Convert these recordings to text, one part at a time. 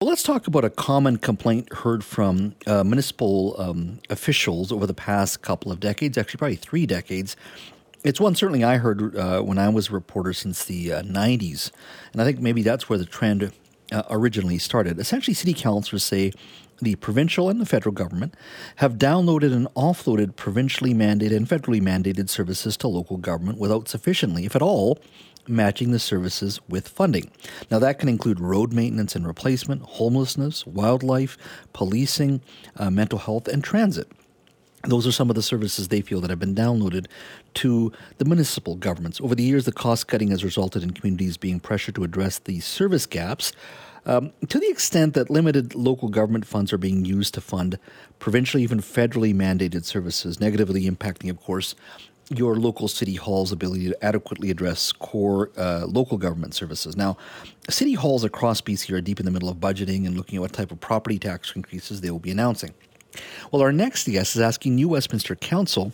Well, let's talk about a common complaint heard from uh, municipal um, officials over the past couple of decades, actually, probably three decades. It's one certainly I heard uh, when I was a reporter since the uh, 90s. And I think maybe that's where the trend uh, originally started. Essentially, city councilors say the provincial and the federal government have downloaded and offloaded provincially mandated and federally mandated services to local government without sufficiently, if at all, matching the services with funding. Now, that can include road maintenance and replacement, homelessness, wildlife, policing, uh, mental health, and transit. Those are some of the services they feel that have been downloaded to the municipal governments. Over the years, the cost cutting has resulted in communities being pressured to address the service gaps um, to the extent that limited local government funds are being used to fund provincially, even federally mandated services, negatively impacting, of course, your local city hall's ability to adequately address core uh, local government services. Now, city halls across BC are deep in the middle of budgeting and looking at what type of property tax increases they will be announcing. Well, our next guest is asking New Westminster Council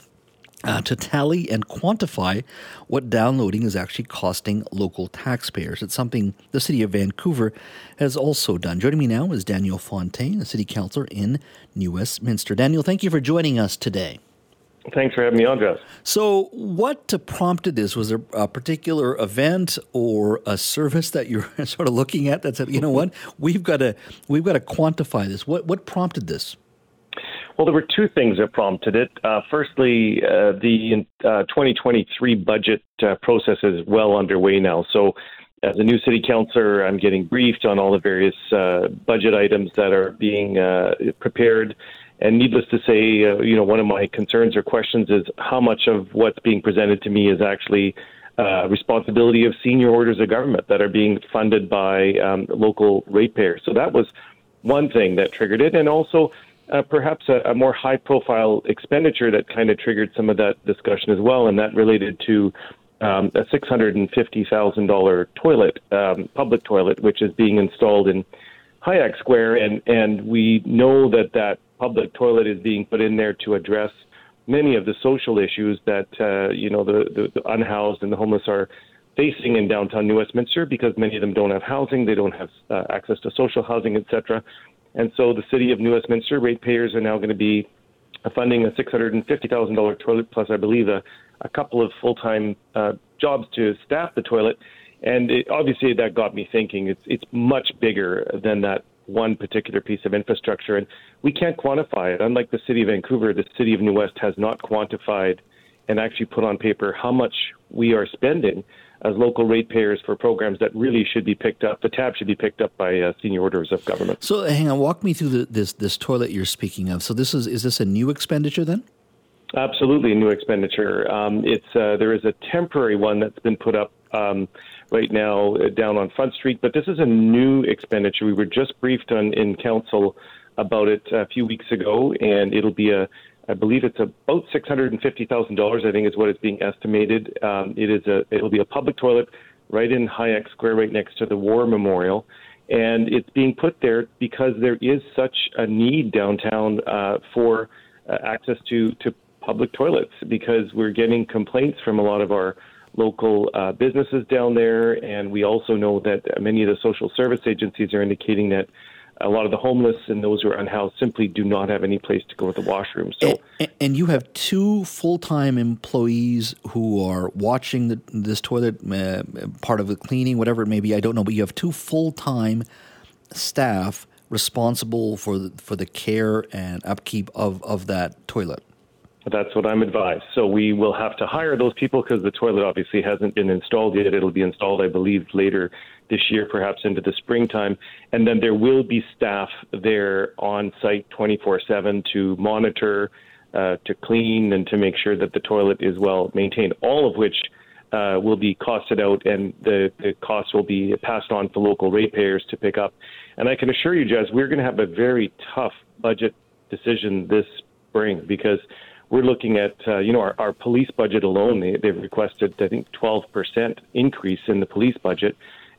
uh, to tally and quantify what downloading is actually costing local taxpayers. It's something the City of Vancouver has also done. Joining me now is Daniel Fontaine, a City Councillor in New Westminster. Daniel, thank you for joining us today. Thanks for having me on, Jeff. So, what prompted this? Was there a particular event or a service that you're sort of looking at that said, you know what, we've got to we've got to quantify this? What what prompted this? Well, there were two things that prompted it. Uh, firstly, uh, the uh, 2023 budget uh, process is well underway now. So, as a new city councilor, I'm getting briefed on all the various uh, budget items that are being uh, prepared. And needless to say, you know, one of my concerns or questions is how much of what's being presented to me is actually responsibility of senior orders of government that are being funded by um, local ratepayers. So that was one thing that triggered it, and also uh, perhaps a, a, more high profile expenditure that kind of triggered some of that discussion as well, and that related to um, a $650,000 toilet, um, public toilet, which is being installed in Hyack Square. And, and we know that that public toilet is being put in there to address many of the social issues that, uh, you know, the, the, the unhoused and the homeless are facing in downtown New Westminster because many of them don't have housing, they don't have uh, access to social housing, etc. And so the city of New Westminster ratepayers are now going to be funding a $650,000 toilet, plus I believe a, a couple of full-time uh, jobs to staff the toilet. And it, obviously that got me thinking. It's it's much bigger than that one particular piece of infrastructure, and we can't quantify it. Unlike the city of Vancouver, the city of New West has not quantified and actually put on paper how much we are spending as local ratepayers for programs that really should be picked up. The tab should be picked up by uh, senior orders of government. So, hang on, walk me through the, this this toilet you're speaking of. So, this is is this a new expenditure then? Absolutely, a new expenditure. Um, it's uh, there is a temporary one that's been put up um, right now uh, down on Front Street, but this is a new expenditure. We were just briefed on in council about it a few weeks ago, and it'll be a I believe it's about six hundred and fifty thousand dollars. I think is what is being estimated. Um, it is a it'll be a public toilet right in Hyack Square, right next to the War Memorial, and it's being put there because there is such a need downtown uh, for uh, access to to public toilets because we're getting complaints from a lot of our local uh, businesses down there, and we also know that many of the social service agencies are indicating that a lot of the homeless and those who are unhoused simply do not have any place to go to the washroom. So, and, and you have two full-time employees who are watching the, this toilet, uh, part of the cleaning, whatever it may be. I don't know, but you have two full-time staff responsible for the, for the care and upkeep of, of that toilet. That's what I'm advised. So we will have to hire those people because the toilet obviously hasn't been installed yet. It'll be installed, I believe, later this year, perhaps into the springtime. And then there will be staff there on site 24 7 to monitor, uh, to clean, and to make sure that the toilet is well maintained, all of which uh, will be costed out, and the, the costs will be passed on to local ratepayers to pick up. And I can assure you, Jazz, we're going to have a very tough budget decision this spring because we're looking at, uh, you know, our, our police budget alone. They, they've requested, I think, 12% increase in the police budget,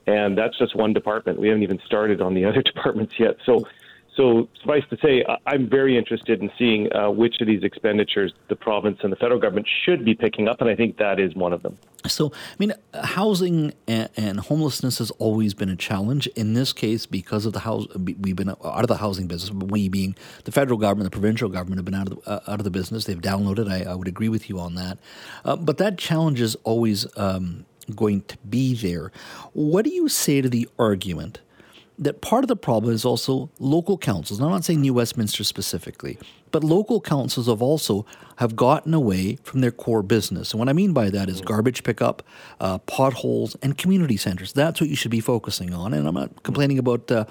and that's just one department. We haven't even started on the other departments yet. So so, suffice to say, I'm very interested in seeing uh, which of these expenditures the province and the federal government should be picking up, and I think that is one of them. So, I mean, housing and, and homelessness has always been a challenge. In this case, because of the house, we've been out of the housing business. We being the federal government, the provincial government have been out of the, uh, out of the business. They've downloaded. I, I would agree with you on that. Uh, but that challenge is always um, going to be there. What do you say to the argument? That part of the problem is also local councils. I'm not saying New Westminster specifically, but local councils have also have gotten away from their core business. And what I mean by that is garbage pickup, uh, potholes, and community centers. That's what you should be focusing on. And I'm not complaining about uh,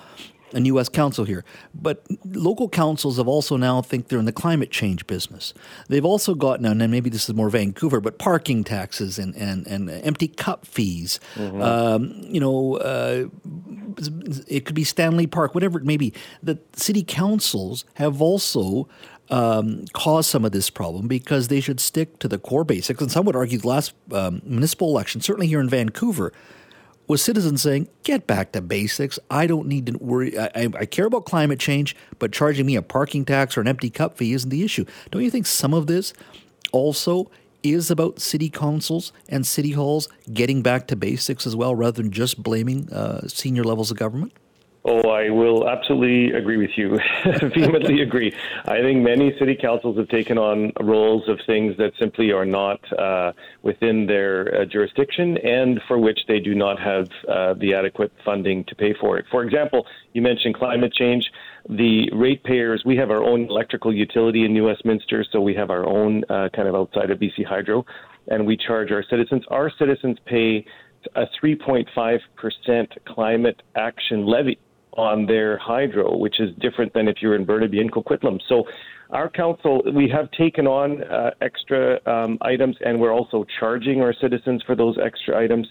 a U.S. council here. But local councils have also now think they're in the climate change business. They've also got now, and maybe this is more Vancouver, but parking taxes and, and, and empty cup fees. Mm-hmm. Um, you know, uh, it could be Stanley Park, whatever it may be. The city councils have also um, cause some of this problem because they should stick to the core basics. And some would argue the last um, municipal election, certainly here in Vancouver, was citizens saying, get back to basics. I don't need to worry. I, I, care about climate change, but charging me a parking tax or an empty cup fee isn't the issue. Don't you think some of this also is about city councils and city halls getting back to basics as well, rather than just blaming uh, senior levels of government? Oh, I will absolutely agree with you. Vehemently agree. I think many city councils have taken on roles of things that simply are not uh, within their uh, jurisdiction and for which they do not have uh, the adequate funding to pay for it. For example, you mentioned climate change. The ratepayers, we have our own electrical utility in New Westminster, so we have our own uh, kind of outside of BC Hydro, and we charge our citizens. Our citizens pay a 3.5% climate action levy on their hydro, which is different than if you're in Burnaby and Coquitlam. So our council, we have taken on uh, extra um, items and we're also charging our citizens for those extra items.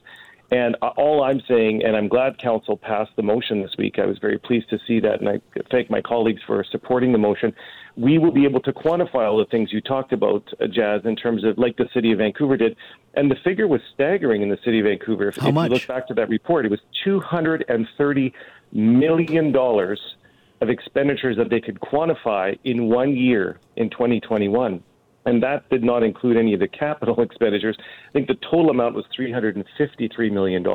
And all I'm saying, and I'm glad council passed the motion this week. I was very pleased to see that, and I thank my colleagues for supporting the motion. We will be able to quantify all the things you talked about, uh, Jazz, in terms of like the city of Vancouver did. And the figure was staggering in the city of Vancouver. If, How if much? you look back to that report, it was 230 million dollars of expenditures that they could quantify in one year in 2021. And that did not include any of the capital expenditures. I think the total amount was $353 million.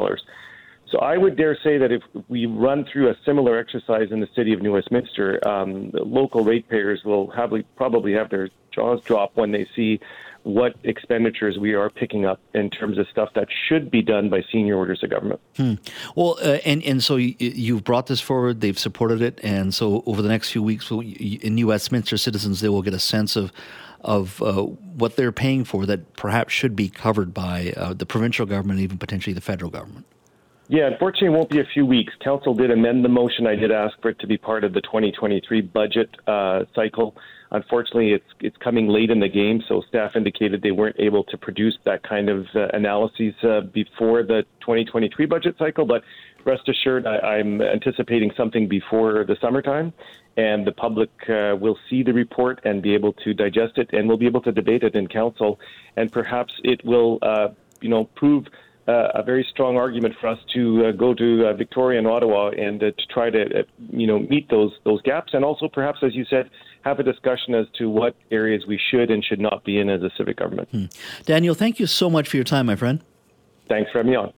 So I would dare say that if we run through a similar exercise in the city of New Westminster, um, local ratepayers will have, probably have their jaws drop when they see what expenditures we are picking up in terms of stuff that should be done by senior orders of government. Hmm. Well, uh, and and so you, have brought this forward; they've supported it, and so over the next few weeks, in New Westminster, citizens they will get a sense of of uh, what they're paying for that perhaps should be covered by uh, the provincial government, even potentially the federal government. Yeah, unfortunately, it won't be a few weeks. Council did amend the motion. I did ask for it to be part of the 2023 budget uh, cycle. Unfortunately, it's it's coming late in the game, so staff indicated they weren't able to produce that kind of uh, analyses uh, before the 2023 budget cycle. But rest assured, I, am anticipating something before the summertime, and the public uh, will see the report and be able to digest it, and we'll be able to debate it in council, and perhaps it will, uh, you know, prove uh, a very strong argument for us to uh, go to uh, Victoria and Ottawa and uh, to try to, uh, you know, meet those those gaps, and also perhaps, as you said, have a discussion as to what areas we should and should not be in as a civic government. Hmm. Daniel, thank you so much for your time, my friend. Thanks for having me on.